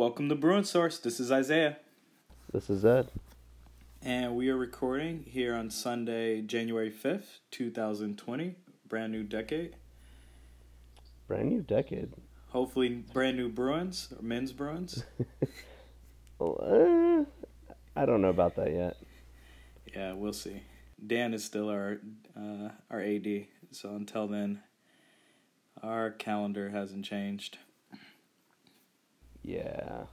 Welcome to Bruin Source. This is Isaiah. This is Ed. And we are recording here on Sunday, January 5th, 2020. Brand new decade. Brand new decade. Hopefully, brand new Bruins or men's Bruins. well, uh, I don't know about that yet. Yeah, we'll see. Dan is still our uh, our AD, so until then, our calendar hasn't changed. Yeah,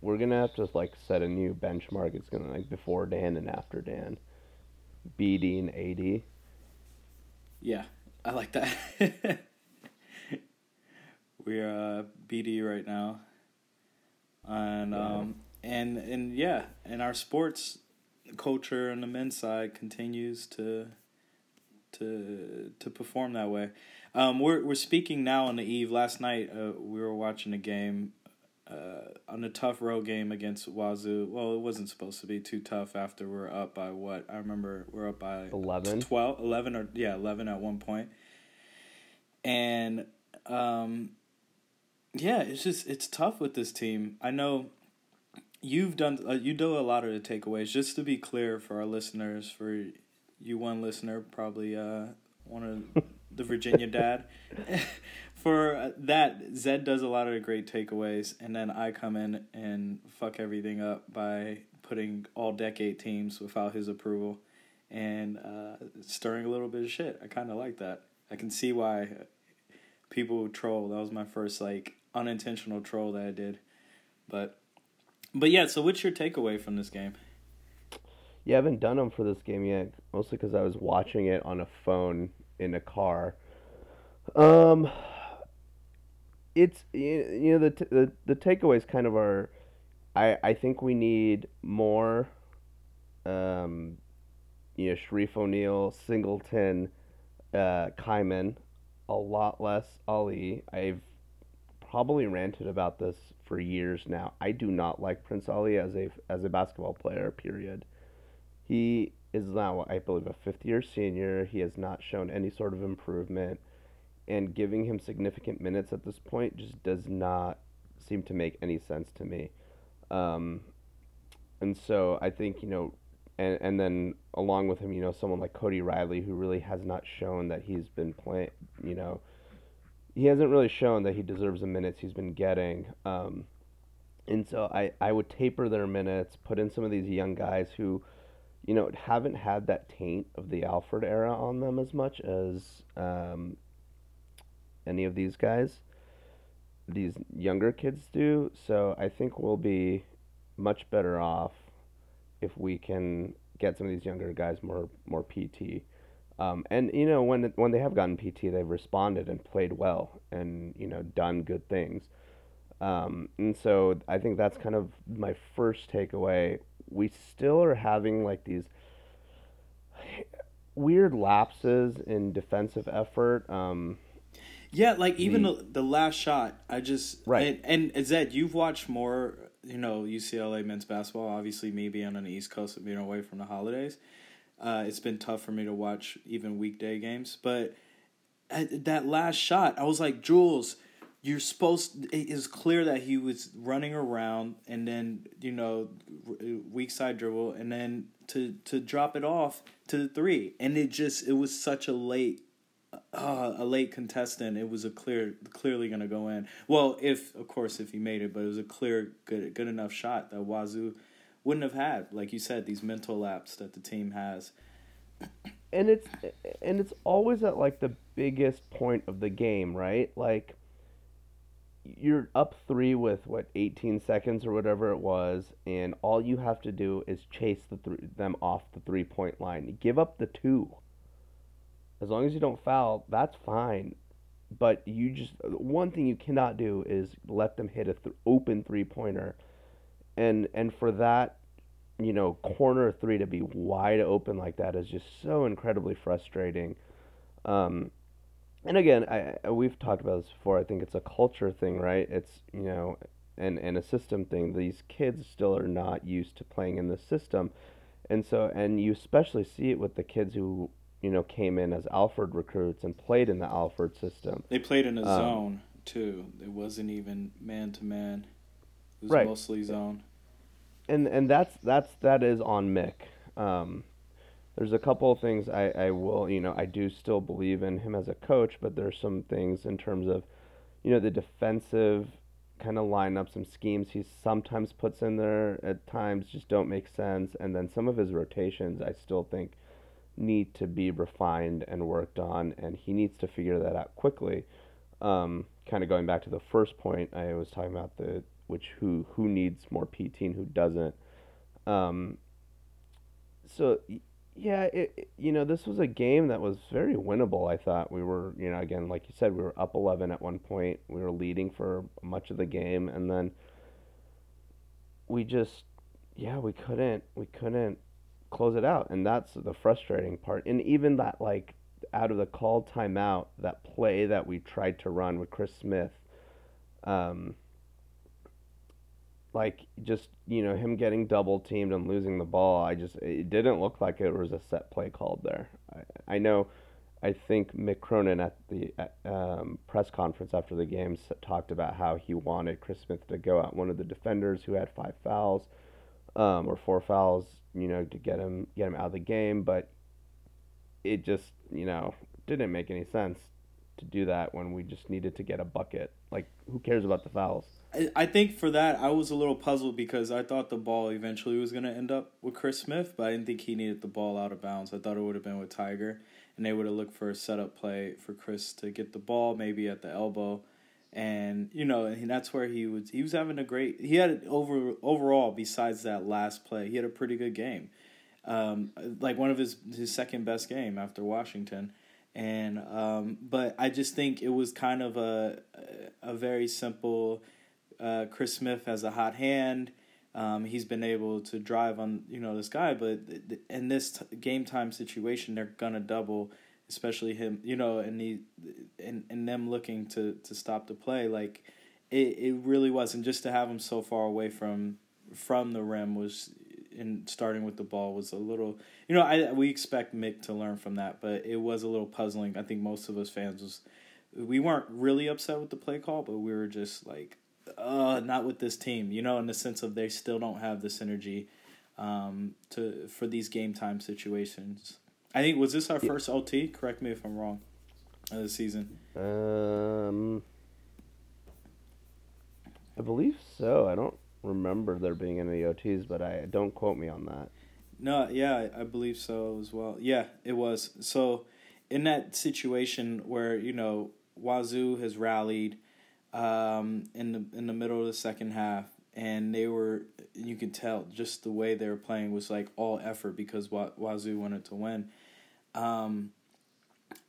we're gonna have to like set a new benchmark. It's gonna like before Dan and after Dan, BD and AD. Yeah, I like that. We're uh, BD right now, and yeah. um, and and yeah, and our sports culture on the men's side continues to to to perform that way. Um, we're we're speaking now on the eve. Last night, uh, we were watching a game uh, on a tough road game against Wazoo. Well, it wasn't supposed to be too tough after we are up by what? I remember we are up by 11? 12, 11 or yeah, 11 at one point. And um yeah, it's just it's tough with this team. I know you've done uh, you do a lot of the takeaways just to be clear for our listeners for you one listener probably uh one of the Virginia dad for that, Zed does a lot of great takeaways, and then I come in and fuck everything up by putting all decade teams without his approval and uh, stirring a little bit of shit. I kind of like that. I can see why people troll. That was my first like unintentional troll that I did, but but yeah. So what's your takeaway from this game? Yeah, I haven't done them for this game yet, mostly because I was watching it on a phone in a car. Um, it's you know the t- the the takeaways kind of are I I think we need more um you know Shareef O'Neal, Singleton, uh Kyman, a lot less Ali. I've probably ranted about this for years now. I do not like Prince Ali as a as a basketball player, period. He is now I believe a fifth year senior. He has not shown any sort of improvement and giving him significant minutes at this point just does not seem to make any sense to me. Um, and so I think you know, and and then along with him, you know, someone like Cody Riley who really has not shown that he's been playing. You know, he hasn't really shown that he deserves the minutes he's been getting. Um, and so I I would taper their minutes, put in some of these young guys who. You know, haven't had that taint of the Alford era on them as much as um, any of these guys, these younger kids do. So I think we'll be much better off if we can get some of these younger guys more more PT. Um, and you know when when they have gotten PT, they've responded and played well and you know done good things. Um, and so I think that's kind of my first takeaway. We still are having like these weird lapses in defensive effort. Um, yeah, like even the, the last shot, I just right. And, and Zed, you've watched more, you know, UCLA men's basketball. Obviously, me being on the East Coast and being away from the holidays, uh, it's been tough for me to watch even weekday games. But that last shot, I was like, Jules, you're supposed. It is clear that he was running around, and then you know, weak side dribble, and then to to drop it off to the three, and it just it was such a late uh, a late contestant, it was a clear, clearly going to go in. Well, if of course if he made it, but it was a clear, good, good enough shot that Wazoo wouldn't have had. Like you said, these mental laps that the team has. And it's and it's always at like the biggest point of the game, right? Like you're up three with what 18 seconds or whatever it was, and all you have to do is chase the th- them off the three point line. Give up the two as long as you don't foul, that's fine. But you just one thing you cannot do is let them hit a th- open three pointer, and and for that, you know, corner three to be wide open like that is just so incredibly frustrating. Um, and again, I, we've talked about this before. I think it's a culture thing, right? It's you know, and and a system thing. These kids still are not used to playing in the system, and so and you especially see it with the kids who you know, came in as Alford recruits and played in the Alford system. They played in a um, zone too. It wasn't even man to man. It was Right. mostly zone. and and that's that's that is on Mick. Um, there's a couple of things I, I will you know I do still believe in him as a coach, but there's some things in terms of you know the defensive kind of lineups and schemes he sometimes puts in there at times just don't make sense, and then some of his rotations I still think need to be refined and worked on, and he needs to figure that out quickly. Um, kind of going back to the first point I was talking about the which who who needs more PT and who doesn't. Um, so yeah, it, you know this was a game that was very winnable. I thought we were you know again like you said we were up eleven at one point. We were leading for much of the game, and then we just yeah we couldn't we couldn't close it out, and that's the frustrating part. And even that like out of the call timeout, that play that we tried to run with Chris Smith. Um, like just you know him getting double teamed and losing the ball i just it didn't look like it was a set play called there i, I know i think mick cronin at the um, press conference after the game talked about how he wanted chris smith to go out one of the defenders who had five fouls um, or four fouls you know to get him get him out of the game but it just you know didn't make any sense to do that when we just needed to get a bucket. Like who cares about the fouls? I, think for that I was a little puzzled because I thought the ball eventually was going to end up with Chris Smith, but I didn't think he needed the ball out of bounds. I thought it would have been with Tyger, and they would have looked for a setup play for Chris to get the ball maybe at the elbow, and you know, and that's where he was. He was having a great. He had over overall besides that last play, he had a pretty good game, um, like one of his his second best game after Washington. And um, but I just think it was kind of a a very simple uh, Chris Smith has a hot hand. Um, he's been able to drive on you know this guy, but in this t- game time situation, they're gonna double, especially him. You know, and he and and them looking to to stop the play. Like it, it really wasn't just to have him so far away from from the rim was and starting with the ball was a little you know I we expect Mick to learn from that, but it was a little puzzling. I think most of us fans was we weren't really upset with the play call, but we were just like uh not with this team you know in the sense of they still don't have the synergy um to for these game time situations i think was this our Yeah. first ot correct me if i'm wrong of the season Um, I believe so. I don't remember there being any OTs, but I don't quote me on that. no yeah i believe so as well yeah it was so in that situation where you know wazoo has rallied um in the in the middle of the second half and they were you can tell just the way they were playing was like all effort because Wa- wazoo wanted to win um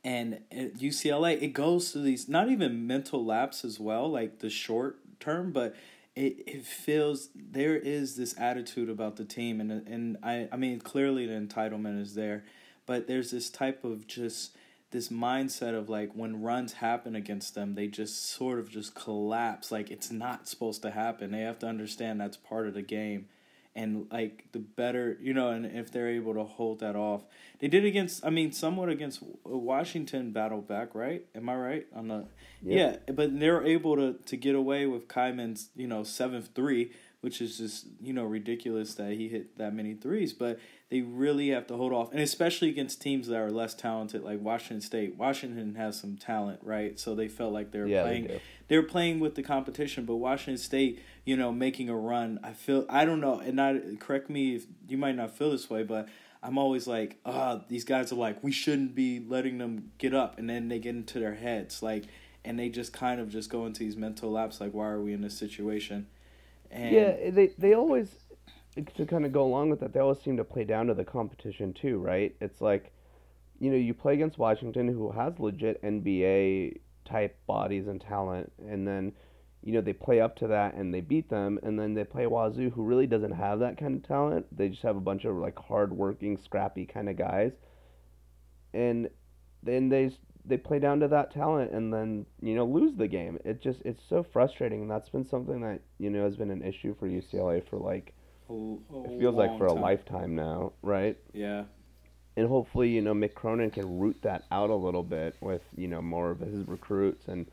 and at UCLA, it goes to these not even mental laps as well, like the short term, but it, it feels there is this attitude about the team, and and I I mean clearly the entitlement is there, but there's this type of just this mindset of like when runs happen against them, they just sort of just collapse, like it's not supposed to happen. They have to understand that's part of the game. And like the better, you know, and if they're able to hold that off, they did against. I mean, somewhat against Washington. battle back, right? Am I right on the? Yeah. Yeah, but they're able to to get away with Kyman's, you know, seventh three, which is just you know ridiculous that he hit that many threes. But they really have to hold off, and especially against teams that are less talented, like Washington State. Washington has some talent, right? So they felt like they were Yeah, playing do. they're playing with the competition, but Washington State, you know, making a run. I feel I don't know, and I correct me if you might not feel this way, but I'm always like, ah, these guys are like, we shouldn't be letting them get up, and then they get into their heads, like, and they just kind of just go into these mental laps, like, why are we in this situation? And Yeah, they they always to kind of go along with that. They always seem to play down to the competition too, right? It's like, you know, you play against Washington, who has legit NBA type bodies and talent, and then, you know, they play up to that and they beat them, and then they play Wazoo, who really doesn't have that kind of talent. They just have a bunch of like hardworking, scrappy kind of guys, and then they they play down to that talent and then you know lose the game. It just it's so frustrating. And that's been something that you know has been an issue for UCLA for like a, a it feels like for a time. lifetime now, right? Yeah, And hopefully you know Mick Cronin can root that out a little bit with you know more of his recruits and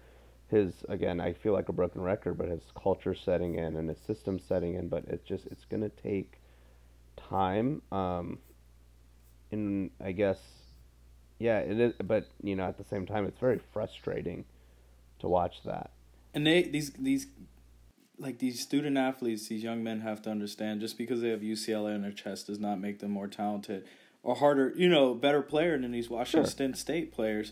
his again, I feel like a broken record, but his culture setting in and his system setting in, but it's just it's gonna take time. Um, and I guess, yeah, it is. But you know, at the same time, it's very frustrating to watch that. And they these these like these student athletes, these young men have to understand just because they have UCLA in their chest does not make them more talented or harder, you know, better player than these Washington sure. State players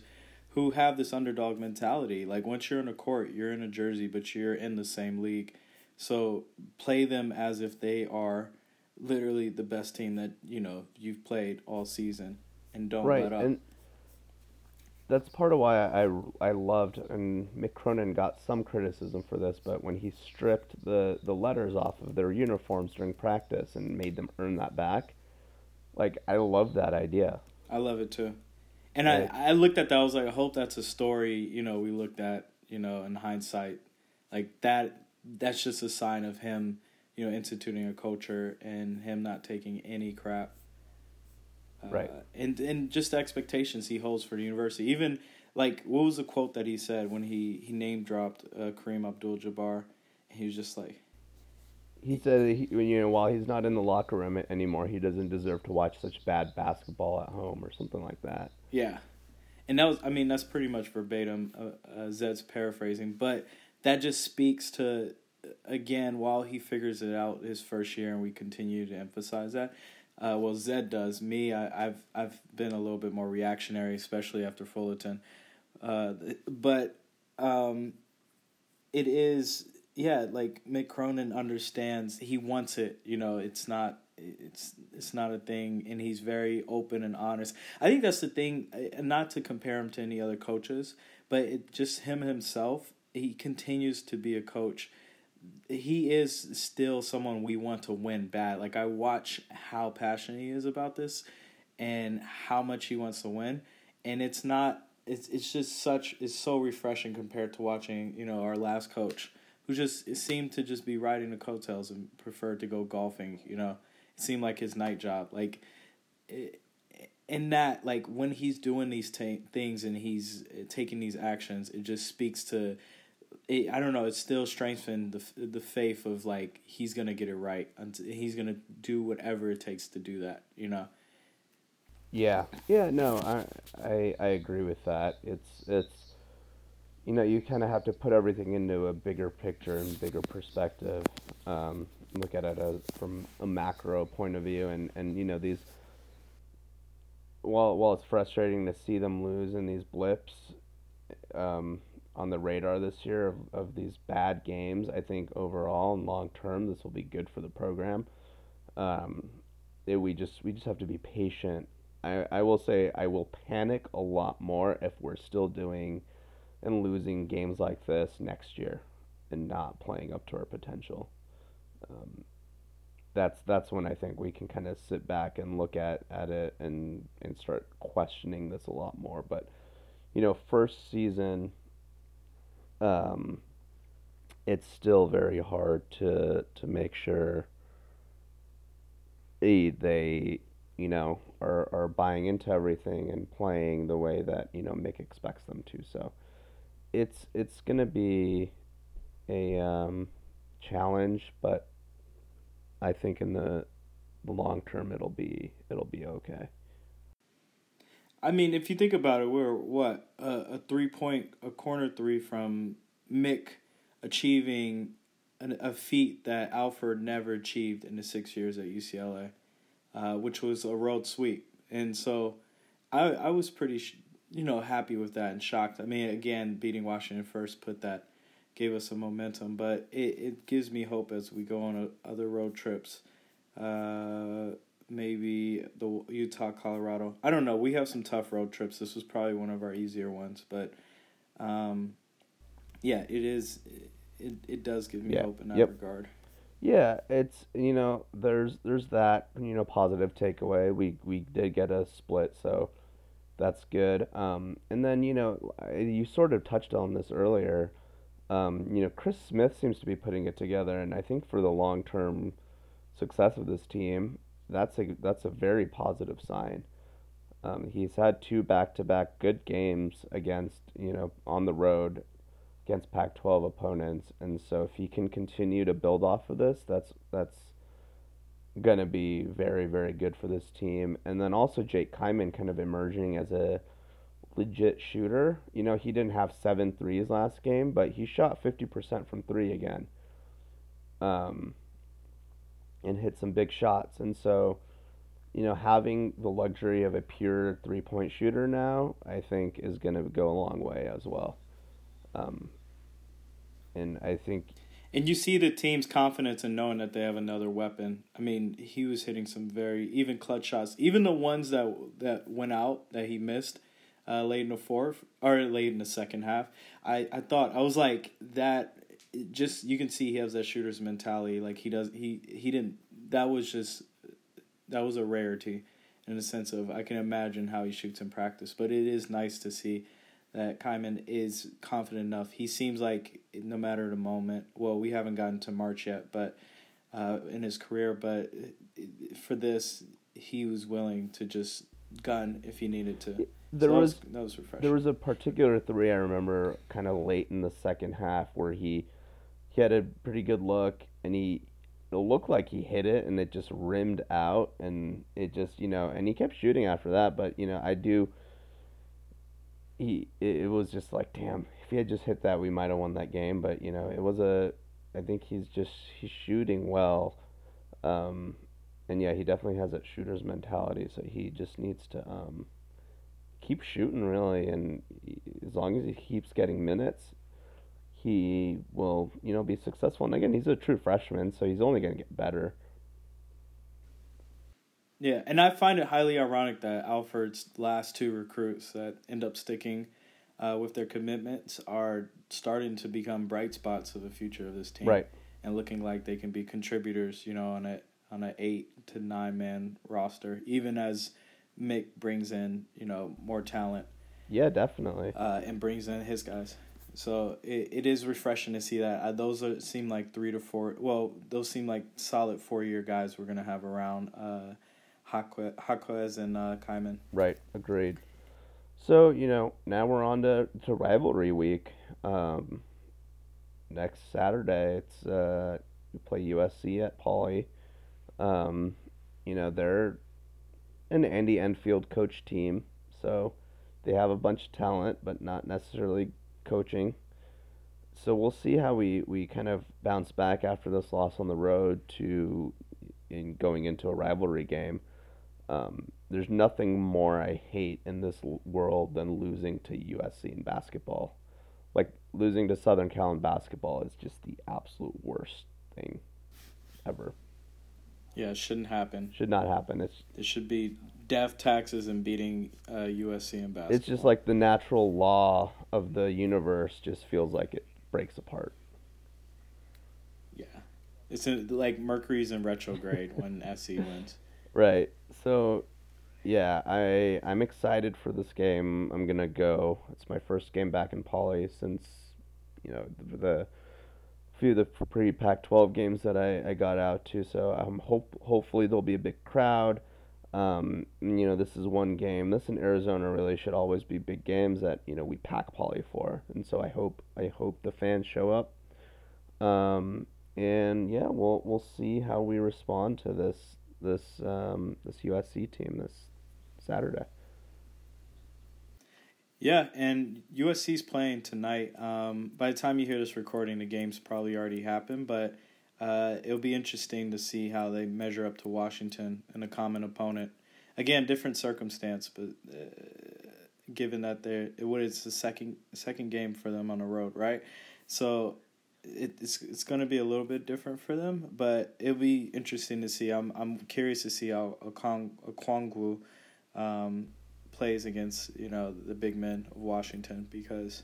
who have this underdog mentality. Like once you're in a court, you're in a jersey, but you're in the same league. So play them as if they are literally the best team that, you know, you've played all season and don't right. let up. And that's part of why I, I loved and Mick Cronin got some criticism for this, but when he stripped the, the letters off of their uniforms during practice and made them earn that back, like I love that idea. I love it too. And I, I looked at that. I was like, I hope that's a story. You know, we looked at. You know, in hindsight, like that. That's just a sign of him. You know, instituting a culture and him not taking any crap. Uh, right. And and just the expectations he holds for the university. Even like what was the quote that he said when he he name dropped uh, Kareem Abdul-Jabbar? He was just like, he said he, you know while he's not in the locker room anymore, he doesn't deserve to watch such bad basketball at home or something like that. Yeah, and that was I mean that's pretty much verbatim. Uh, uh, Zed's paraphrasing, but that just speaks to again while he figures it out his first year, and we continue to emphasize that. Uh, well, Zed does. Me, I, have I've been a little bit more reactionary, especially after Fullerton. Uh, but um, it is yeah, like Mick Cronin understands. He wants it. You know, it's not it's it's not a thing, and he's very open and honest. I think that's the thing. Uh, not to compare him to any other coaches, but it, just him himself. He continues to be a coach. He is still someone we want to win bad. Like I watch how passionate he is about this, and how much he wants to win, and it's not. It's it's just such. It's so refreshing compared to watching you know our last coach who just seemed to just be riding the coattails and preferred to go golfing. You know, it seemed like his night job. Like, in that, like when he's doing these t- things and he's taking these actions, it just speaks to. It, I don't know. It still strengthened the the faith of like he's gonna get it right. and He's gonna do whatever it takes to do that. You know. Yeah. Yeah. No. I I I agree with that. It's it's you know, you kind of have to put everything into a bigger picture and bigger perspective. Um, look at it as, from a macro point of view, and and you know these. While while it's frustrating to see them lose in these blips, um, on the radar this year of, of these bad games, I think overall and long term this will be good for the program. Um, it, we just we just have to be patient. I, I will say I will panic a lot more if we're still doing and losing games like this next year and not playing up to our potential. Um, that's that's when I think we can kind of sit back and look at, at it and and start questioning this a lot more. But you know, first season, um, it's still very hard to to make sure they you know are are buying into everything and playing the way that you know Mick expects them to. So it's it's gonna be a um, challenge, but I think in the the long term it'll be it'll be okay. I mean, if you think about it, we're what a a three point a corner three from Mick achieving an, a feat that Alford never achieved in the six years at UCLA, uh, which was a road sweep, and so I I was pretty sh- you know, happy with that and shocked. I mean, again, beating Washington first put that gave us some momentum, but it, it gives me hope as we go on a, other road trips. Uh, maybe the Utah, Colorado. I don't know. We have some tough road trips. This was probably one of our easier ones, but um, yeah, it is. It it does give me yeah. hope in that yep. regard. Yeah, it's you know there's there's that you know positive takeaway. We we did get a split, so that's good. Um, and then you know you sort of touched on this earlier. Um, you know, Chris Smith seems to be putting it together, and I think for the long term success of this team, that's a that's a very positive sign. Um, he's had two back to back good games against you know on the road against Pac-12 opponents, and so if he can continue to build off of this, that's that's gonna be very very good for this team. And then also Jake Kyman kind of emerging as a legit shooter. You know, he didn't have seven threes last game, but he shot 50% from three again. Um, and hit some big shots. And so, you know, having the luxury of a pure three point shooter now, I think, is going to go a long way as well. Um, and I think. And you see the team's confidence in knowing that they have another weapon. I mean, he was hitting some very even clutch shots, even the ones that that went out that he missed uh, late in the fourth or late in the second half. I, I thought I was like that. Just you can see he has that shooter's mentality. Like he does. He he didn't. That was just that was a rarity in the sense of I can imagine how he shoots in practice. But it is nice to see that Kyman is confident enough. He seems like no matter the moment. Well, we haven't gotten to March yet, but uh, in his career, but for this, he was willing to just gun if he needed to there so was, that was refreshing. There was a particular three I remember kind of late in the second half where he he had a pretty good look and he it looked like he hit it and it just rimmed out and it just you know and he kept shooting after that but you know I do he it, was just like damn if he had just hit that we might have won that game but you know it was a I think he's just he's shooting well um and yeah he definitely has that shooter's mentality so he just needs to um keep shooting really, and as long as he keeps getting minutes, he will you know be successful. And again, he's a true freshman, so he's only going to get better. Yeah, and I find it highly ironic that Alford's last two recruits that end up sticking uh, with their commitments are starting to become bright spots of the future of this team. Right. And looking like they can be contributors, you know, on a on an eight to nine man roster, even as Mick brings in you know more talent. Yeah, definitely. Uh, and brings in his guys. So it, it is refreshing to see that. Uh, those are, seem like three to four. Well, those seem like solid four year guys we're gonna have around uh, Jaquez and uh, Kyman. Right. Agreed. So you know now we're on to, to rivalry week. Um, next Saturday it's uh, we play USC at Pauley. Um, you know they're an Andy Enfield coach team, so they have a bunch of talent, but not necessarily coaching. So we'll see how we, we kind of bounce back after this loss on the road to in going into a rivalry game. Um, there's nothing more I hate in this world than losing to USC in basketball. Like losing to Southern Cal in basketball is just the absolute worst thing ever. Yeah, it shouldn't happen. Should not happen. It's it should be death taxes and beating uh, USC in basketball. It's just like the natural law of the universe just feels like it breaks apart. Yeah, it's like Mercury's in retrograde when SC wins. Right. So, yeah, I I'm excited for this game. I'm gonna go. It's my first game back in Pauley since, you know, the, the few of the pre Pac-12 games that I, I got out to. So I'm hope hopefully there'll be a big crowd. Um, you know, this is one game. This in Arizona really should always be big games that you know we pack Pauley for, and so I hope I hope the fans show up. Um, and yeah, we'll we'll see how we respond to this this um, this USC team this Saturday. Yeah, and USC's playing tonight. Um, by the time you hear this recording, the game's probably already happened, but uh, it'll be interesting to see how they measure up to Washington and a common opponent. Again, different circumstance, but uh, given that they're what is the second second game for them on the road, right? So it, it's it's going to be a little bit different for them, but it'll be interesting to see. I'm I'm curious to see how Okong Okongwu um, plays against you know the big men of Washington because.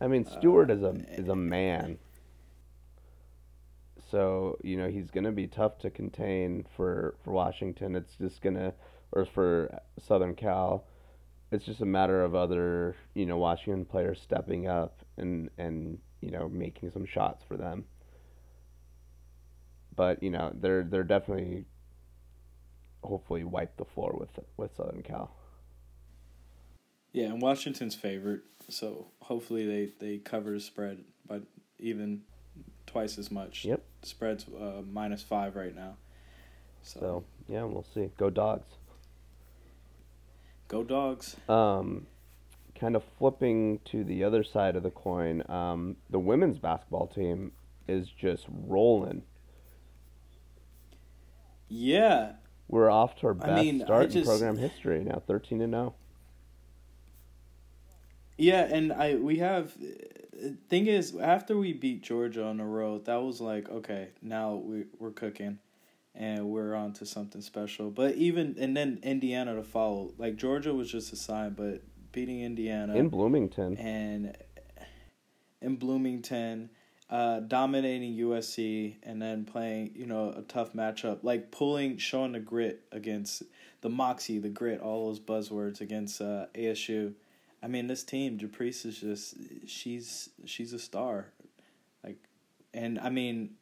I mean, Stewart uh, is a is a man. So you know he's going to be tough to contain for for Washington. It's just gonna or for Southern Cal. It's just a matter of other you know Washington players stepping up and and you know making some shots for them. But you know they're they're definitely hopefully wipe the floor with with Southern Cal. Yeah, and Washington's favorite, so hopefully they, they cover the spread by even twice as much. Yep. Spread's uh, minus five right now. So, So yeah, we'll see. Go dogs. go dogs. Um, kind of flipping to the other side of the coin, um, the women's basketball team is just rolling. Yeah, We're off to our I best mean, I start in program history now, thirteen and oh. zero. Yeah, and I we have thing is after we beat Georgia on the road, that was like okay, now we we're cooking, and we're on to something special. But even and then Indiana to follow, like Georgia was just a sign, but beating Indiana in Bloomington. and in Bloomington, uh, dominating USC, and then playing you know a tough matchup, like pulling, showing the grit against the moxie, the grit, all those buzzwords against uh, ASU. I mean, this team, Japreece is just she's she's a star, like, and I mean,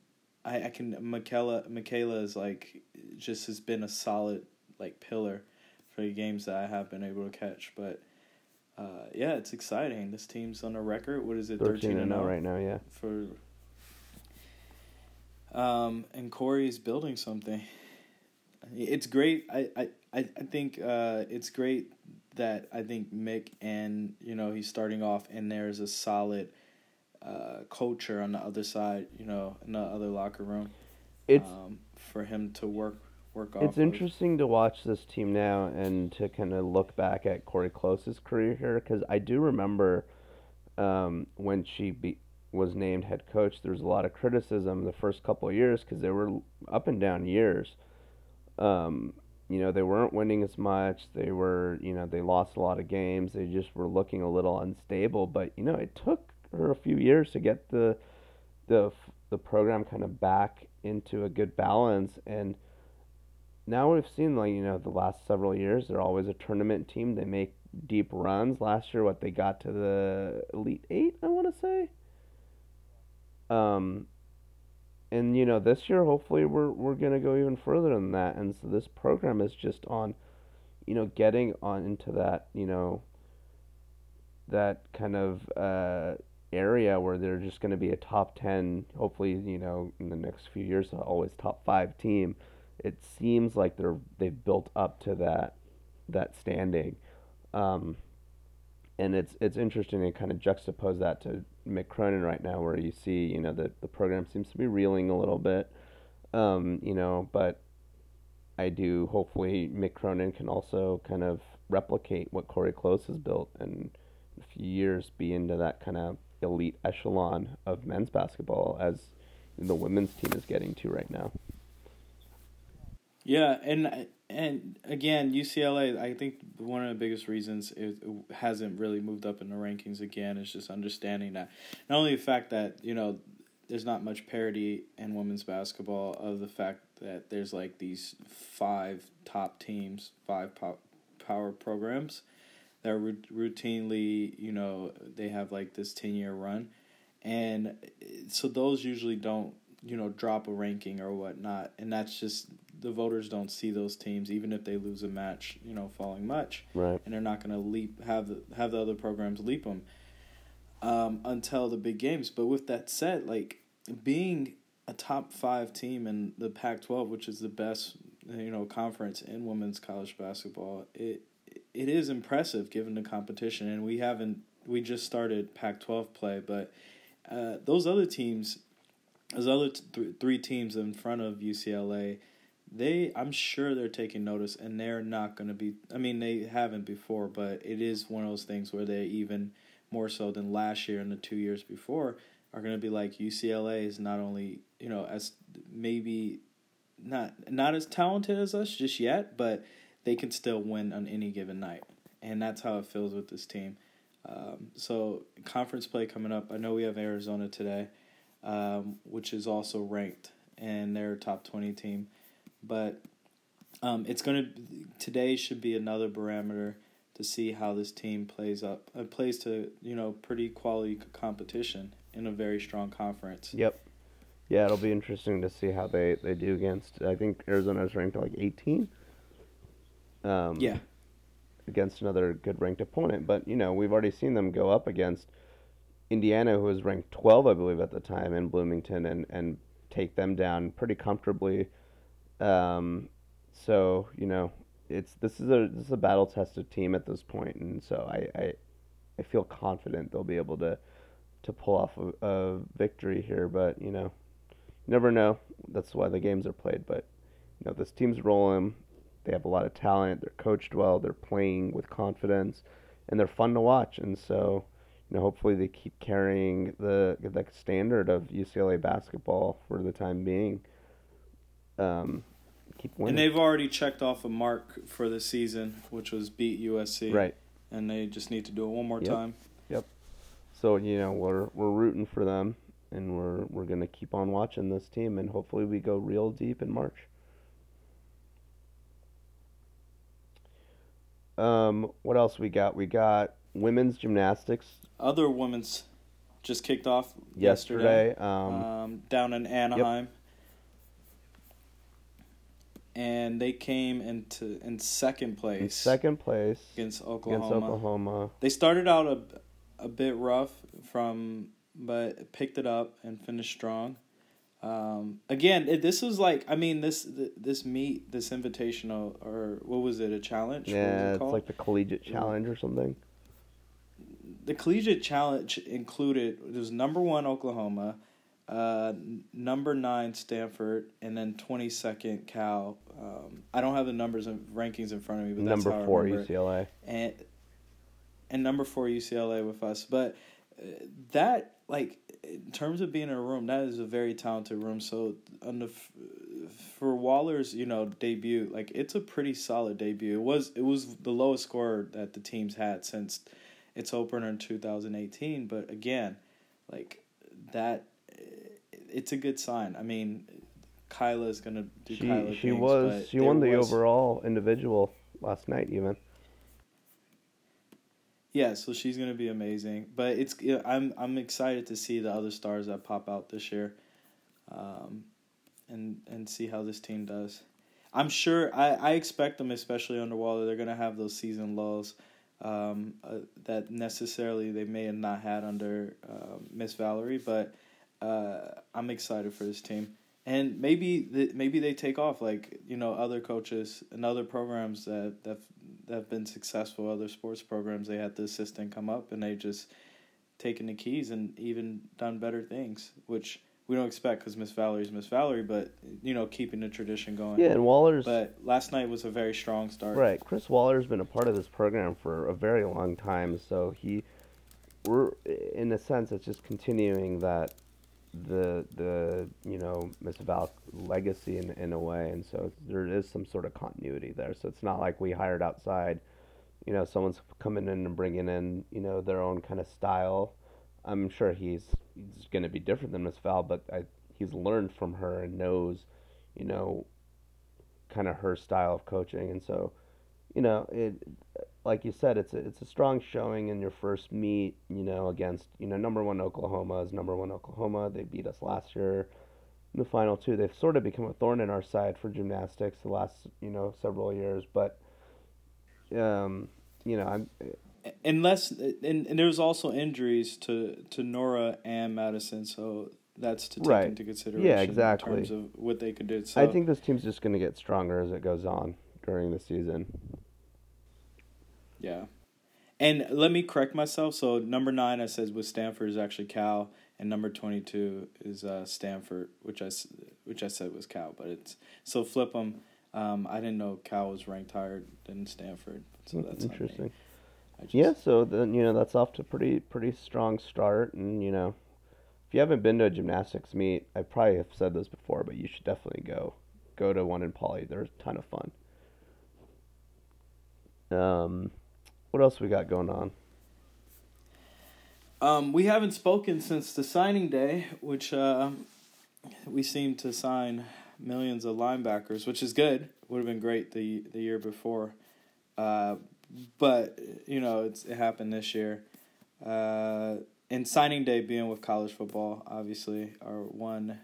I I can Michaela Michaela is like just has been a solid like pillar for the games that I have been able to catch, but. Uh, yeah, it's exciting. This team's on a record. What is it? Thirteen and zero oh right now. Yeah. for. Um, and Cori's building something. It's great. I I I I think uh, it's great that I think Mick and you know he's starting off and there's a solid uh, culture on the other side. You know, in the other locker room. It's um, for him to work work off. It's of. interesting to watch this team now and to kind of look back at Cori Close's career here because I do remember um, when she be, was named head coach, there was a lot of criticism the first couple of years because they were up and down years. Um, you know, they weren't winning as much. They were, you know, they lost a lot of games. They just were looking a little unstable. But you know, it took her a few years to get the the the program kind of back into a good balance and now we've seen like you know the last several years they're always a tournament team they make deep runs last year what they got to the elite eight i want to say um and you know this year hopefully we're we're going to go even further than that. And so this program is just on you know getting on into that you know that kind of uh area where they're just going to be a top 10 hopefully you know in the next few years always top 5 team. It seems like they're they've built up to that that standing. Um, and it's it's interesting to kind of juxtapose that to Mick Cronin right now where you see you know that the program seems to be reeling a little bit um, you know but I do hopefully Mick Cronin can also kind of replicate what Cori Close has built and in a few years be into that kind of elite echelon of men's basketball as the women's team is getting to right now. Yeah, and and again, UCLA. I think one of the biggest reasons it hasn't really moved up in the rankings again is just understanding that not only the fact that you know there's not much parity in women's basketball of the fact that there's like these five top teams, five pop, power programs that are routinely you know they have like this ten year run, and eh, so those usually don't you know drop a ranking or whatnot, and that's just the voters don't see those teams even if they lose a match, you know, falling much, Right. and they're not going to leap have the have the other programs leap them um, until the big games. But with that said, like being a top five team in the Pac-12, which is the best you know conference in women's college basketball, it it is impressive given the competition, and we haven't we just started Pac-12 play, but uh, those other teams, those other th- three teams in front of UCLA they I'm sure they're taking notice and they're not going to be I mean they haven't before but it is one of those things where they even more so than last year and the 2 years before are going to be like UCLA is not only you know as maybe not not as talented as us just yet but they can still win on any given night. And that's how it feels with this team. Um, so conference play coming up I know we have Arizona today um, which is also ranked and they're top 20 team but um, it's going to today should be another barometer to see how this team plays up uh, plays to you know pretty quality competition in a very strong conference. Yep. Yeah, it'll be interesting to see how they, they do against. I think Arizona's ranked like 18. Um, Yeah, Against another good ranked opponent, but you know we've already seen them go up against, Indiana, who was ranked 12, I believe, at the time in Bloomington, and, and take them down pretty comfortably. Um, so you know, it's this is a this is a battle tested team at this point, and so I, I I feel confident they'll be able to to pull off a, a victory here. But you know, never know. That's why the games are played. But you know, this team's rolling. They have a lot of talent. They're coached well. They're playing with confidence, and they're fun to watch. And so, you know, hopefully they keep carrying the the standard of UCLA basketball for the time being. Um, keep winning. And they've already checked off a mark for the season, which was beat USC. right. And they just need to do it one more Yep. time. Yep. So you know we're we're rooting for them, and we're we're gonna keep on watching this team, and hopefully we go real deep in March. Um, what else we got? We got women's gymnastics Other women's just kicked off yesterday, yesterday. Um, um, down in Anaheim. And they came into in second place in second place against Oklahoma. against Oklahoma. They started out a, a bit rough from, but picked it up and finished strong. Um, again, it, this was like I mean this this meet this invitational or what was it a challenge? What was Yeah, it it's like the collegiate challenge or something. the collegiate challenge included it was number one Oklahoma, uh, number nine Stanford, and then twenty second Cal. Um, I don't have the numbers and rankings in front of me, but that's Number four. UCLA. and and number four UCLA with us. But uh, that like in terms of being in a room, that is a very talented room. So on the for Waller's you know debut, like it's a pretty solid debut. It was it was the lowest score that the teams had since its opener in two thousand eighteen. But again, like that, it's a good sign. I mean. Kyla is gonna do She Kyla she things, was she won the was- overall individual last night even. Yeah, so she's gonna be amazing. But it's I'm I'm excited to see the other stars that pop out this year, um, and and see how this team does. I'm sure I, I expect them, especially under Waller, they're gonna have those season lows um, uh, that necessarily they may have not had under uh, Miss Valorie. But uh, I'm excited for this team, and maybe th- maybe they take off like you know other coaches and other programs that that that have been successful, other sports programs. They had the assistant come up and they just taken the keys and even done better things, which we don't expect because Miss Valorie's Miss Valerie, but you know keeping the tradition going. Yeah, and Waller's But last night was a very strong start. Right, Chris Waller's been a part of this program for a very long time, so he, we're in a sense, it's just continuing that, the the you know Miss Val legacy in in a way, and so there is some sort of continuity there. So it's not like we hired outside, you know, someone's coming in and bringing in you know their own kind of style. I'm sure he's he's going to be different than Miss Val, but I, he's learned from her and knows, you know, kind of her style of coaching, and so, you know, it like you said, it's a, it's a strong showing in your first meet, you know, against you know number one Oklahoma is number one Oklahoma. They beat us last year in the final two. They've sort of become a thorn in our side for gymnastics the last you know several years, but um, you know, I'm Unless and, and there's also injuries to to Nora and Madison, so that's to take Right. into consideration. Yeah, exactly. In terms of what they could do. So I think this team's just going to get stronger as it goes on during the season. Yeah. And let me correct myself. So number nine, I said was Stanford is actually Cal, and number twenty two is uh, Stanford, which I which I said was Cal, but it's so flip them. Um, I didn't know Cal was ranked higher than Stanford, so that's interesting. Just- Yeah, so then you know that's off to a pretty pretty strong start, and you know, if you haven't been to a gymnastics meet, I probably have said this before, but you should definitely go go to one in Pauley. They're a ton of fun. Um, what else we got going on? Um, we haven't spoken since the signing day, which uh, we seem to sign millions of linebackers, which is good. Would have been great the the year before, uh, but you know it's it happened this year. Uh, and signing day being with college football, obviously, our one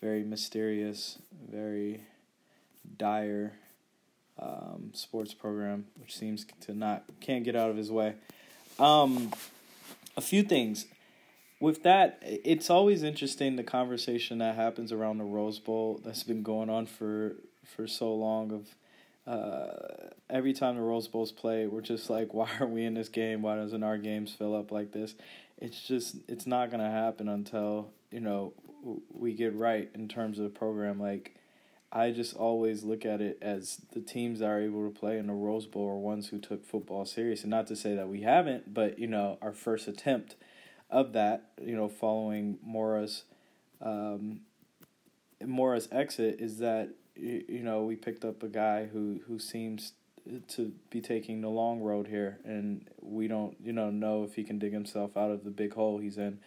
very mysterious, very dire um, sports program, which seems to not can't get out of his way. Um, a few things. with that, it's always interesting the conversation that happens around the Rose Bowl that's been going on for for so long. Of uh, every time the Rose Bowls play, we're just like, why are we in this game? Why doesn't our games fill up like this? It's just it's not gonna happen until you know we get right in terms of the program. Like I just always look at it as the teams that are able to play in the Rose Bowl are ones who took football serious, and not to say that we haven't, but you know our first attempt of that, you know, following Mora's um, Mora's exit is that you know we picked up a guy who who seems to be taking the long road here, and we don't you know know if he can dig himself out of the big hole he's in.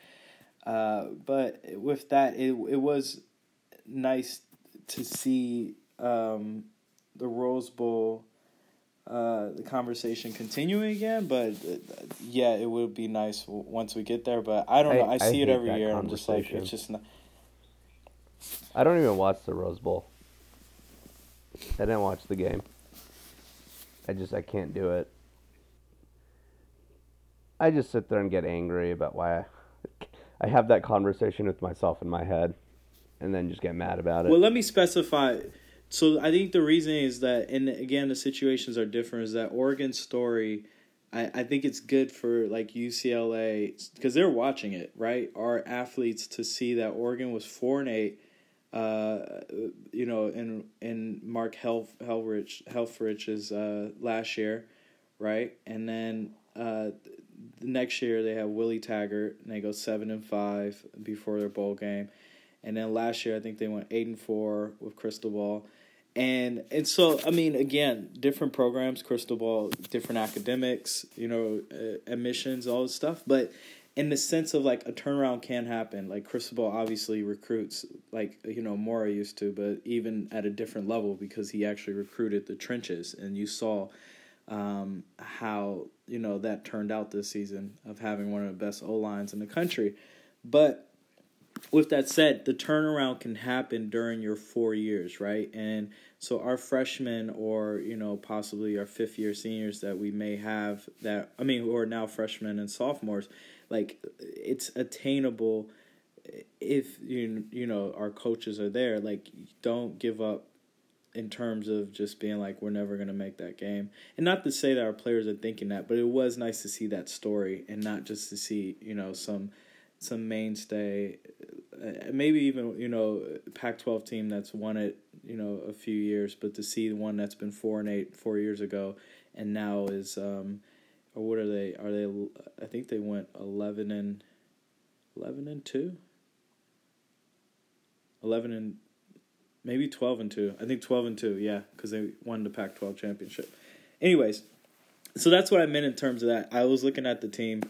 Uh, but with that, it it was nice to see um, the Rose Bowl uh, the conversation continuing again. But uh, yeah, it would be nice once we get there. But I don't know. I, I see it every year. I'm just like it's just not. I don't even watch the Rose Bowl. I didn't watch the game. I just I can't do it. I just sit there and get angry about why I, I have that conversation with myself in my head, and then just get mad about it. Well, let me specify so I think the reason is that, and again, the situations are different. Is that Oregon's story? I, I think it's good for like UCLA because they're watching it, right? Our athletes to see that Oregon was four and eight, uh, you know, in in Mark Helf Helfrich Helfrich's uh, last year, right? And then uh, the next year they have Willie Taggart and they go seven and five before their bowl game. And then last year, I think they went eight and four with Cristobal, and and so I mean, again, different programs, Cristobal, different academics, you know, uh, admissions, all this stuff. But in the sense of like a turnaround can happen. Like Cristobal obviously recruits like you know Mora used to, but even at a different level because he actually recruited the trenches, and you saw um, how you know that turned out this season of having one of the best O lines in the country. But with that said, the turnaround can happen during your four years, right? And so our freshmen or, you know, possibly our fifth year seniors that we may have that I mean who are now freshmen and sophomores, like it's attainable if you you know our coaches are there. Like don't give up in terms of just being like we're never going to make that game and not to say that our players are thinking that but it was nice to see that story and not just to see you know some some mainstay, uh, maybe even you know Pac-12 team that's won it you know a few years, but to see the one that's been four and eight four years ago, and now is um, or what are they? Are they? I think they went eleven and eleven and two. Eleven and maybe twelve and two. I think twelve and two. Yeah, because they won the Pac-12 championship. Anyways, so that's what I meant in terms of that. I was looking at the team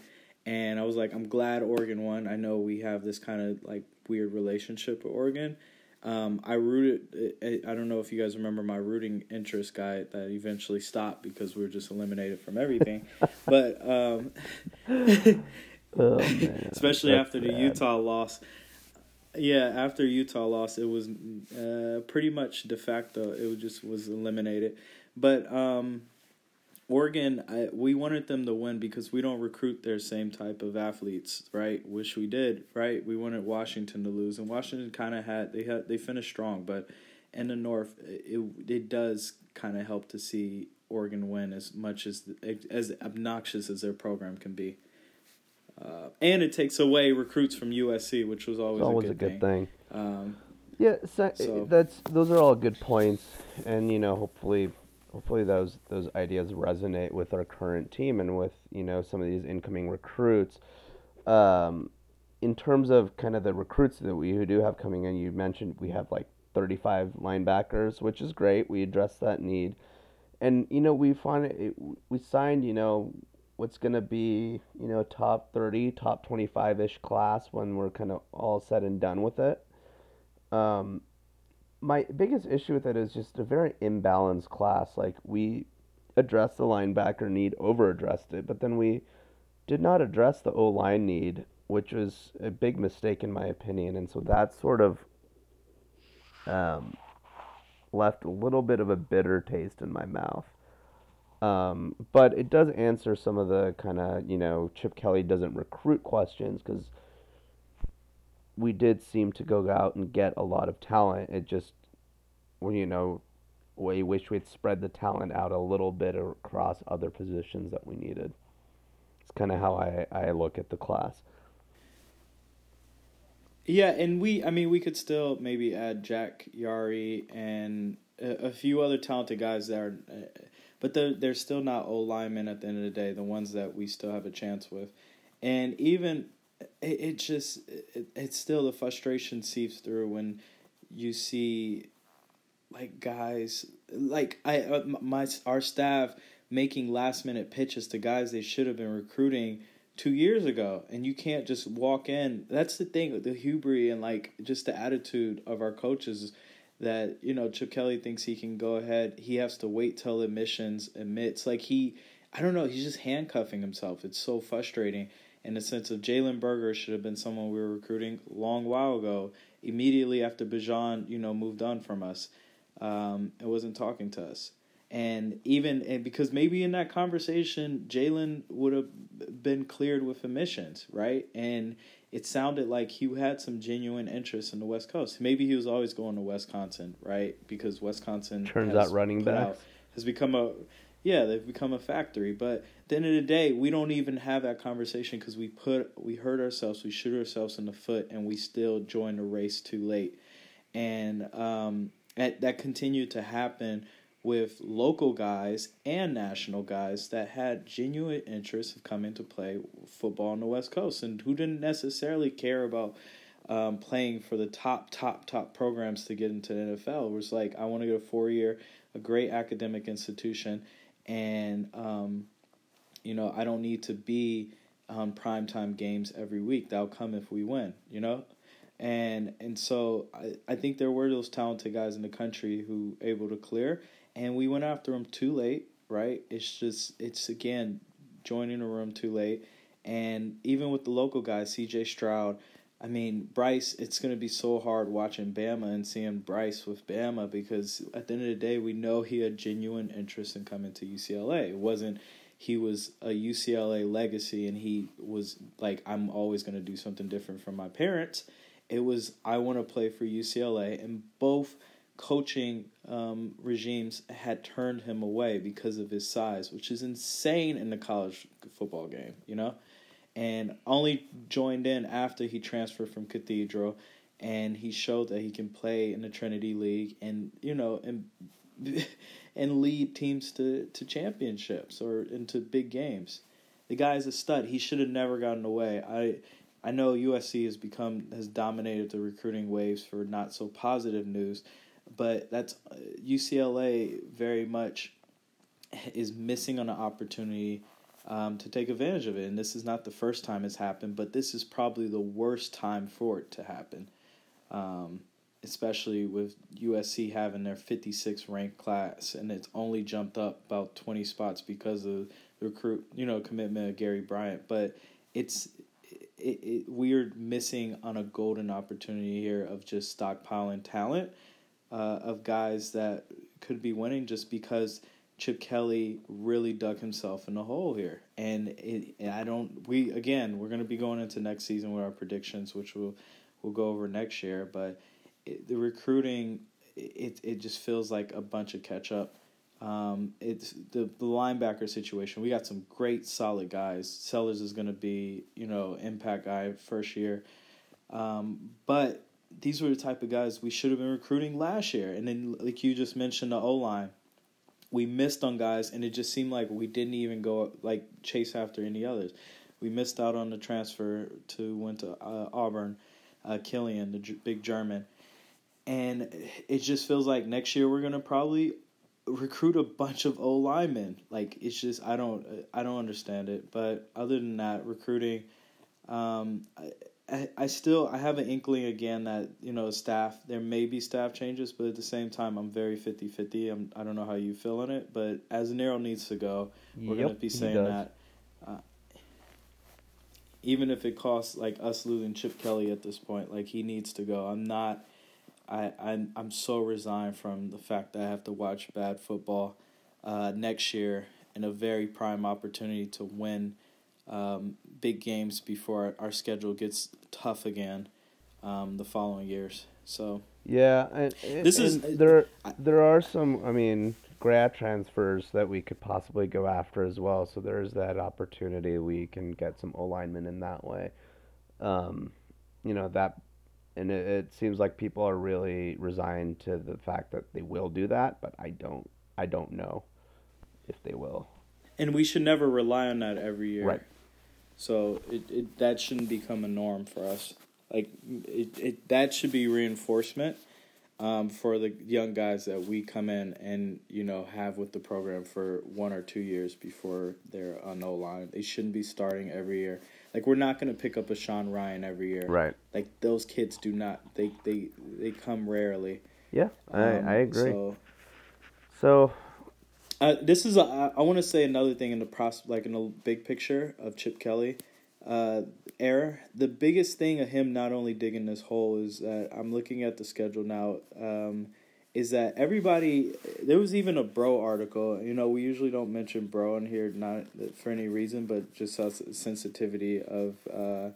and I was like, I'm glad Oregon won. I know we have this kind of like weird relationship with Oregon. Um, I rooted. I don't know if you guys remember my rooting interest guy that eventually stopped because we were just eliminated from everything. but um, oh, especially That's after the bad. Utah loss. Yeah, after Utah loss, it was uh, pretty much de facto. It just was eliminated. But um, Oregon, I, we wanted them to win because we don't recruit their same type of athletes, right? Wish we did, right? We wanted Washington to lose, and Washington kind of had they had they finished strong, but in the North, it it does kind of help to see Oregon win as much as as obnoxious as their program can be. Uh, and it takes away recruits from USC, which was always, always a good, a good thing. thing. Um, yeah, so, so, that's those are all good points, and you know, hopefully hopefully those those ideas resonate with our current team and with you know some of these incoming recruits. Um, in terms of kind of the recruits that we do have coming in, you mentioned we have like 35 linebackers, which is great. We address that need, and you know we find it, we signed you know what's going to be you know top 30, top 25 ish class when we're kind of all said and done with it. Um, my biggest issue with it is just a very imbalanced class. Like we addressed the linebacker need, over addressed it, but then we did not address the O line need, which was a big mistake in my opinion. And so that sort of um, left a little bit of a bitter taste in my mouth. Um, but it does answer some of the kind of, you know, Chip Kelly doesn't recruit questions because we did seem to go out and get a lot of talent. It just, well, you know, we wish we'd spread the talent out a little bit across other positions that we needed. It's kind of how I, I look at the class. Yeah, and we, I mean, we could still maybe add Jack Yari and a, a few other talented guys that are, uh, but they're, they're still not old linemen at the end of the day, the ones that we still have a chance with. And even, it, it just, it, it's still the frustration seeps through when you see like guys, like I, uh, my, our staff making last minute pitches to guys they should have been recruiting two years ago and you can't just walk in. That's the thing the hubris and like just the attitude of our coaches that you know chip kelly thinks he can go ahead he has to wait till admissions admits like he i don't know he's just handcuffing himself. It's so frustrating in the sense of jalen berger should have been someone we were recruiting long while ago immediately after Bijan, you know moved on from us um, and wasn't talking to us and even and because maybe in that conversation Jalen would have been cleared with emissions, right? And it sounded like he had some genuine interest in the West Coast. Maybe he was always going to Wisconsin, right? Because Wisconsin turns out running back has become a yeah they've become a factory. But at the end of the day, we don't even have that conversation because we put we hurt ourselves, we shoot ourselves in the foot, and we still join the race too late, and um, that that continued to happen with local guys and national guys that had genuine interest of coming to play football on the West Coast and who didn't necessarily care about um, playing for the top, top, top programs to get into the NFL. It was like, I want to go a four year, a great academic institution, and, um, you know, I don't need to be on primetime games every week. That'll come if we win, you know? And and so I, I think there were those talented guys in the country who able to clear and we went after them too late, right? It's just it's again joining a room too late, and even with the local guys, C.J. Stroud. I mean, Bryce, it's going to be so hard watching Bama and seeing Bryce with Bama because at the end of the day, we know he had genuine interest in coming to UCLA. It wasn't he was a UCLA legacy and he was like, I'm always going to do something different from my parents. It was, I want to play for UCLA. And both coaching um, regimes had turned him away because of his size, which is insane in the college football game, you know? And only joined in after he transferred from Cathedral and he showed that he can play in the Trinity League and, you know, and and lead teams to, to championships or into big games. The guy's a stud. He should have never gotten away. I I know USC has become has dominated the recruiting waves for not so positive news but that's uh, UCLA very much is missing on an opportunity um, to take advantage of it. And this is not the first time it's happened, but this is probably the worst time for it to happen, um, especially with USC having their 56th ranked class, and it's only jumped up about 20 spots because of the recruit, you know, commitment of Gary Bryant. But it's it, it, we're missing on a golden opportunity here of just stockpiling talent uh, of guys that could be winning just because Chip Kelly really dug himself in the hole here. And it, I don't. We again, we're going to be going into next season with our predictions, which we'll we'll go over next year. But it, the recruiting, it it just feels like a bunch of catch up. Um, it's the the linebacker situation. We got some great solid guys. Sellers is going to be you know impact guy first year, um, but these were the type of guys we should have been recruiting last year. And then, like you just mentioned, the O line, we missed on guys, and it just seemed like we didn't even go like chase after any others. We missed out on the transfer to went to uh, Auburn, uh, Kilian, the big German, and it just feels like next year we're gonna probably recruit a bunch of O linemen. Like it's just I don't I don't understand it. But other than that, recruiting. Um, I, I still I have an inkling again that you know staff there may be staff changes, but at the same time I'm very 50-50. I'm I don't know how you feel on it, but as Azzinaro needs to go, we're yep, gonna be saying that. Uh, even if it costs like us losing Chip Kelly at this point, like he needs to go. I'm not. I I'm I'm so resigned from the fact that I have to watch bad football uh, next year and a very prime opportunity to win um, big games before our, schedule gets tough again. um, the following years. So yeah, and, this and is there. There are some. I mean, grad transfers that we could possibly go after as well. So there's that opportunity we can get some O linemen in that way. Um, you know that, and it, it seems like people are really resigned to the fact that they will do that, but I don't. I don't know if they will. And we should never rely on that every year. Right. So it, it that shouldn't become a norm for us. Like it, it that should be reinforcement um, for the young guys that we come in and you know have with the program for one or two years before they're on O line. They shouldn't be starting every year. Like we're not going to pick up a Sean Rhyan every year. Right. Like those kids do not. They they they come rarely. Yeah, I, Um, I agree. So So uh, this is a, I, want to say another thing in the pros like in the big picture of Chip Kelly, uh, era. The biggest thing of him not only digging this hole is that I'm looking at the schedule now. Um, is that everybody? There was even a bro article. You know, we usually don't mention bro in here, not for any reason, but just us sensitivity of. Uh,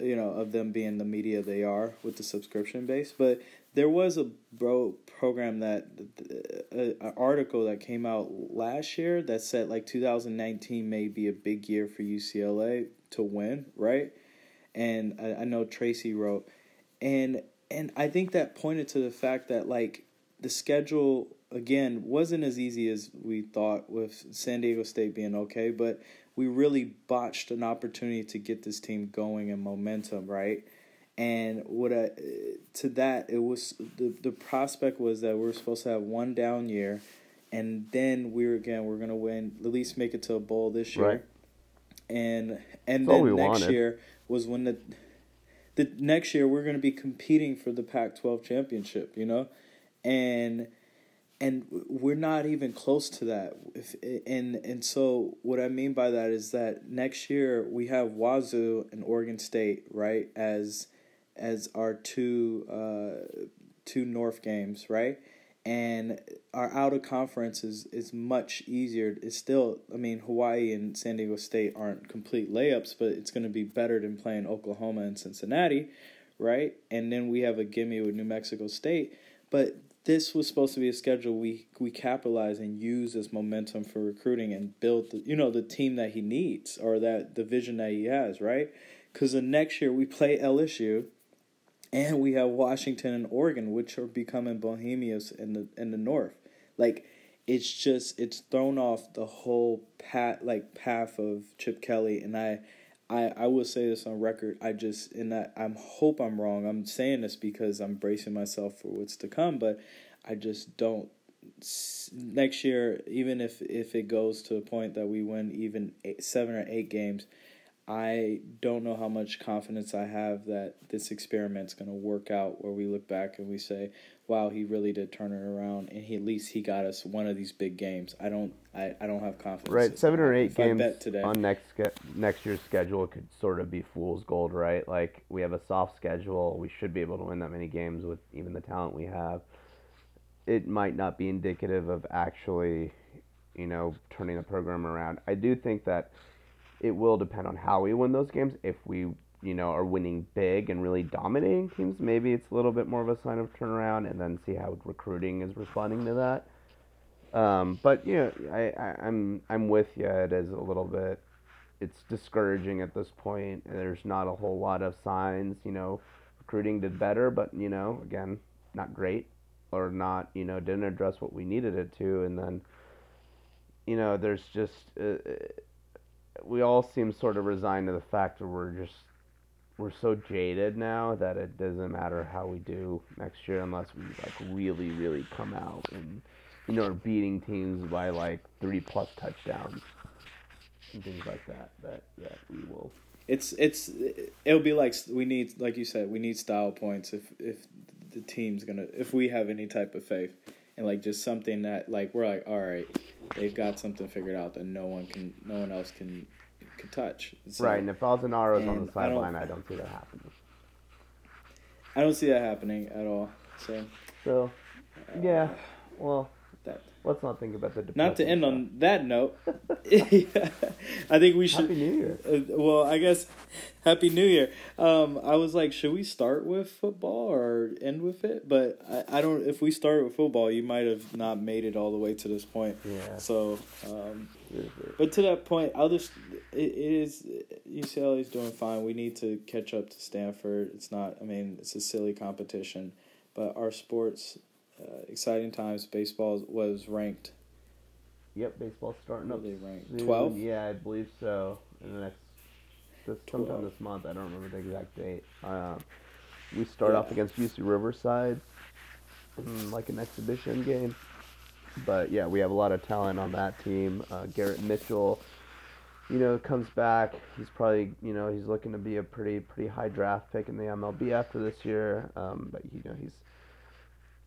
you know, of them being the media they are with the subscription base. But there was a bro program that uh, an article that came out last year that said like 2019 may be a big year for UCLA to win, right? And I, I know Tracy wrote, and and I think that pointed to the fact that like the schedule again wasn't as easy as we thought with San Diego State being okay, but we really botched an opportunity to get this team going and momentum, right? And what I, to that it was the the prospect was that we are supposed to have one down year, and then we were again we're gonna win at least make it to a bowl this year, Right. and and That's then next wanted. year was when the the next year we're gonna be competing for the Pac-12 championship, you know, and and we're not even close to that. If, and and so what I mean by that is that next year we have Wazoo and Oregon State right as as our two uh, two North games, right? And our out of conference is, is much easier. It's still, I mean, Hawaii and San Diego State aren't complete layups, but it's going to be better than playing Oklahoma and Cincinnati, right? And then we have a gimme with New Mexico State. But this was supposed to be a schedule we we capitalize and use as momentum for recruiting and build the, you know the team that he needs or that the vision that he has right because the next year we play LSU and we have Washington and Oregon which are becoming bohemians in the in the north like it's just it's thrown off the whole path like path of Chip Kelly and I I, I will say this on record. I just in that I'm hope I'm wrong. I'm saying this because I'm bracing myself for what's to come, but I just don't. Next year, even if if it goes to a point that we win even eight, seven or eight games, I don't know how much confidence I have that this experiment's going to work out. Where we look back and we say, "Wow, he really did turn it around, and he at least he got us one of these big games." I don't, I, I don't have confidence. right, seven or eight If I games bet today. on next next year's schedule could sort of be fool's gold, right? Like we have a soft schedule, we should be able to win that many games with even the talent we have. It might not be indicative of actually, you know, turning the program around. I do think that it will depend on how we win those games. If we, you know, are winning big and really dominating teams, maybe it's a little bit more of a sign of turnaround, and then see how recruiting is responding to that. Um, but you know, I, I, I'm I'm with you. It is a little bit. It's discouraging at this point. There's not a whole lot of signs. You know, recruiting did better, but you know, again, not great, or not. You know, didn't address what we needed it to, and then, you know, there's just uh, we all seem sort of resigned to the fact that we're just we're so jaded now that it doesn't matter how we do next year unless we like really really come out and you know are beating teams by like three plus touchdowns and things like that that that we will. It's it's it'll be like we need like you said we need style points if if the team's gonna if we have any type of faith and like just something that like we're like all right they've got something figured out that no one can no one else can can touch. So, right and if Azzinaro's on the I sideline I don't see that happening. I don't see that happening at all so. So yeah well that Let's not think about the. not to end stuff. on that note. I think we should. Happy New Year. Uh, well, I guess Happy New Year. Um, I was like, should we start with football or end with it? But I, I don't. If we start with football, you might have not made it all the way to this point. Yeah. So, um, but to that point, I'll just. It, it is UCLA is doing fine. We need to catch up to Stanford. It's not. I mean, it's a silly competition, but our sports. Uh, exciting times. Baseball was ranked. Yep, baseball's starting up. they ranked? Twelve. Yeah, I believe so. In the next, this, sometime 12. this month. I don't remember the exact date. Um, we start Yeah. off against UC Riverside, mm, like an exhibition game. But yeah, we have a lot of talent on that team. Uh, Garrett Mitchell, you know, comes back. He's probably, you know, he's looking to be a pretty, pretty high draft pick in the MLB after this year. Um, but you know, he's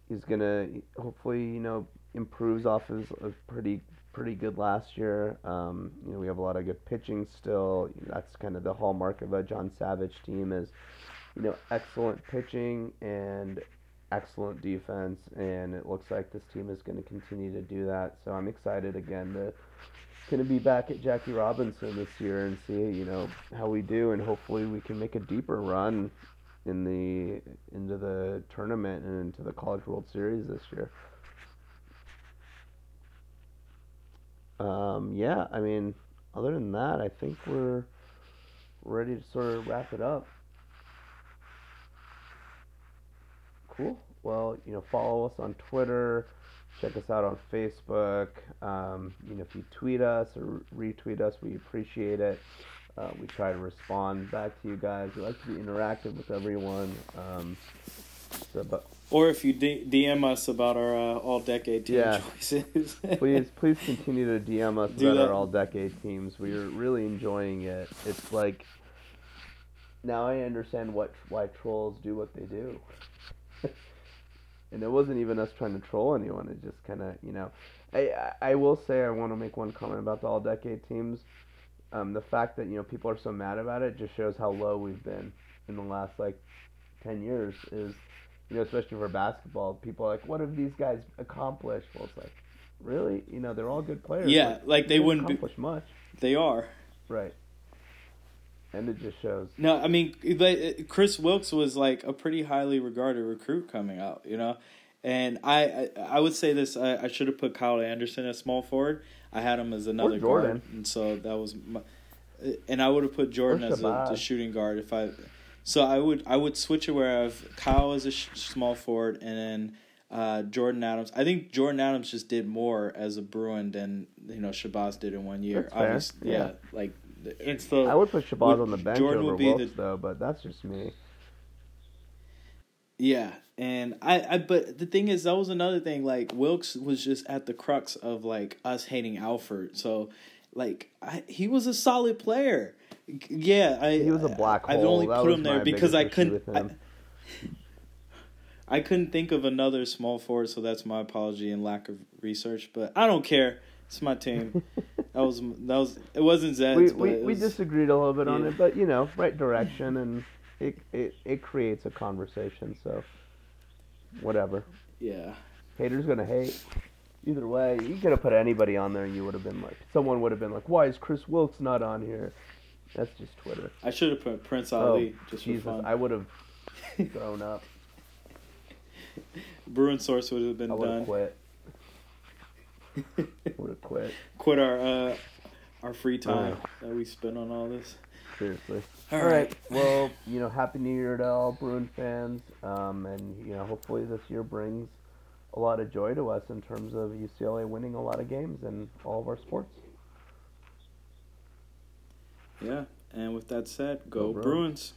he's gonna hopefully, you know, improves off his a pretty, pretty good last year. Um, you know, we have a lot of good pitching still. That's kind of the hallmark of a John Savage team is, you know, excellent pitching and excellent defense, and it looks like this team is going to continue to do that. So I'm excited again to going to be back at Jackie Robinson this year and see you know how we do, and hopefully we can make a deeper run in the into the tournament and into the College World Series this year. Um, yeah, I mean, other than that, I think we're ready to sort of wrap it up. Cool. Well, you know, follow us on Twitter. Check us out on Facebook. Um, you know, if you tweet us or retweet us, we appreciate it. Uh, we try to respond back to you guys. We like to be interactive with everyone. Um, so, but Or if you D- DM us about our uh, all decade team Yeah. choices. please, please continue to DM us Do about that. our all-decade teams. We are really enjoying it. It's like now I understand what why trolls do what they do. and it wasn't even us trying to troll anyone. It just kind of, you know, I I will say I want to make one comment about the all-decade teams. Um, the fact that you know people are so mad about it just shows how low we've been in the last like ten years. Is you know, especially for basketball, people are like, what have these guys accomplished? Well, it's like, really, you know, they're all good players. Yeah, like they didn't wouldn't be- accomplish much, they are. right? And it just shows. No, I mean, but Kris Wilkes was like a pretty highly regarded recruit coming out, you know. And I, I, I would say this: I, I should have put Kyle Anderson as small forward. I had him as another Jordan. guard, and so that was, my, and I would have put Jordan Or as a, the Shabazz. shooting guard if I. So I would I would switch it where I have Kyle as a sh- small forward, and then uh, Jordan Adams. I think Jordan Adams just did more as a Bruin than you know Shabazz did in one year. That's fair, Obviously, yeah. yeah, like it's the I would put Shabazz would- on the bench Jordan over would be Wilkes, the- though, but that's just me. Yeah, and I, I, but the thing is, that was another thing. Like Wilkes was just at the crux of like us hating Alford. So, like, I, he was a solid player. G- Yeah, I. He was a black I, hole. I only That put him there because I couldn't. I. I couldn't think of another small forward, so that's my apology and lack of research. But I don't care. It's my team. that was that was it wasn't Zed's. we we, it we disagreed a little bit on it, but you know, right direction, and it it it creates a conversation. So, whatever. Yeah, Haters gonna hate. Either way, you could have put anybody on there, and you would have been like, someone would have been like, "Why is Kris Wilkes not on here?" That's just Twitter. I should have put Prince Oh, Ali just Jesus, for fun. I would have thrown up. Bruin source would have been I done. quit. Would have quit. quit our uh our free time Uh. that we spent on all this. Seriously. All all right. right. Well, you know, happy New Year to all Bruin fans, um, and you know, hopefully this year brings a lot of joy to us in terms of UCLA winning a lot of games in all of our sports. Yeah. And with that said, go, Go Bruins. Bruins.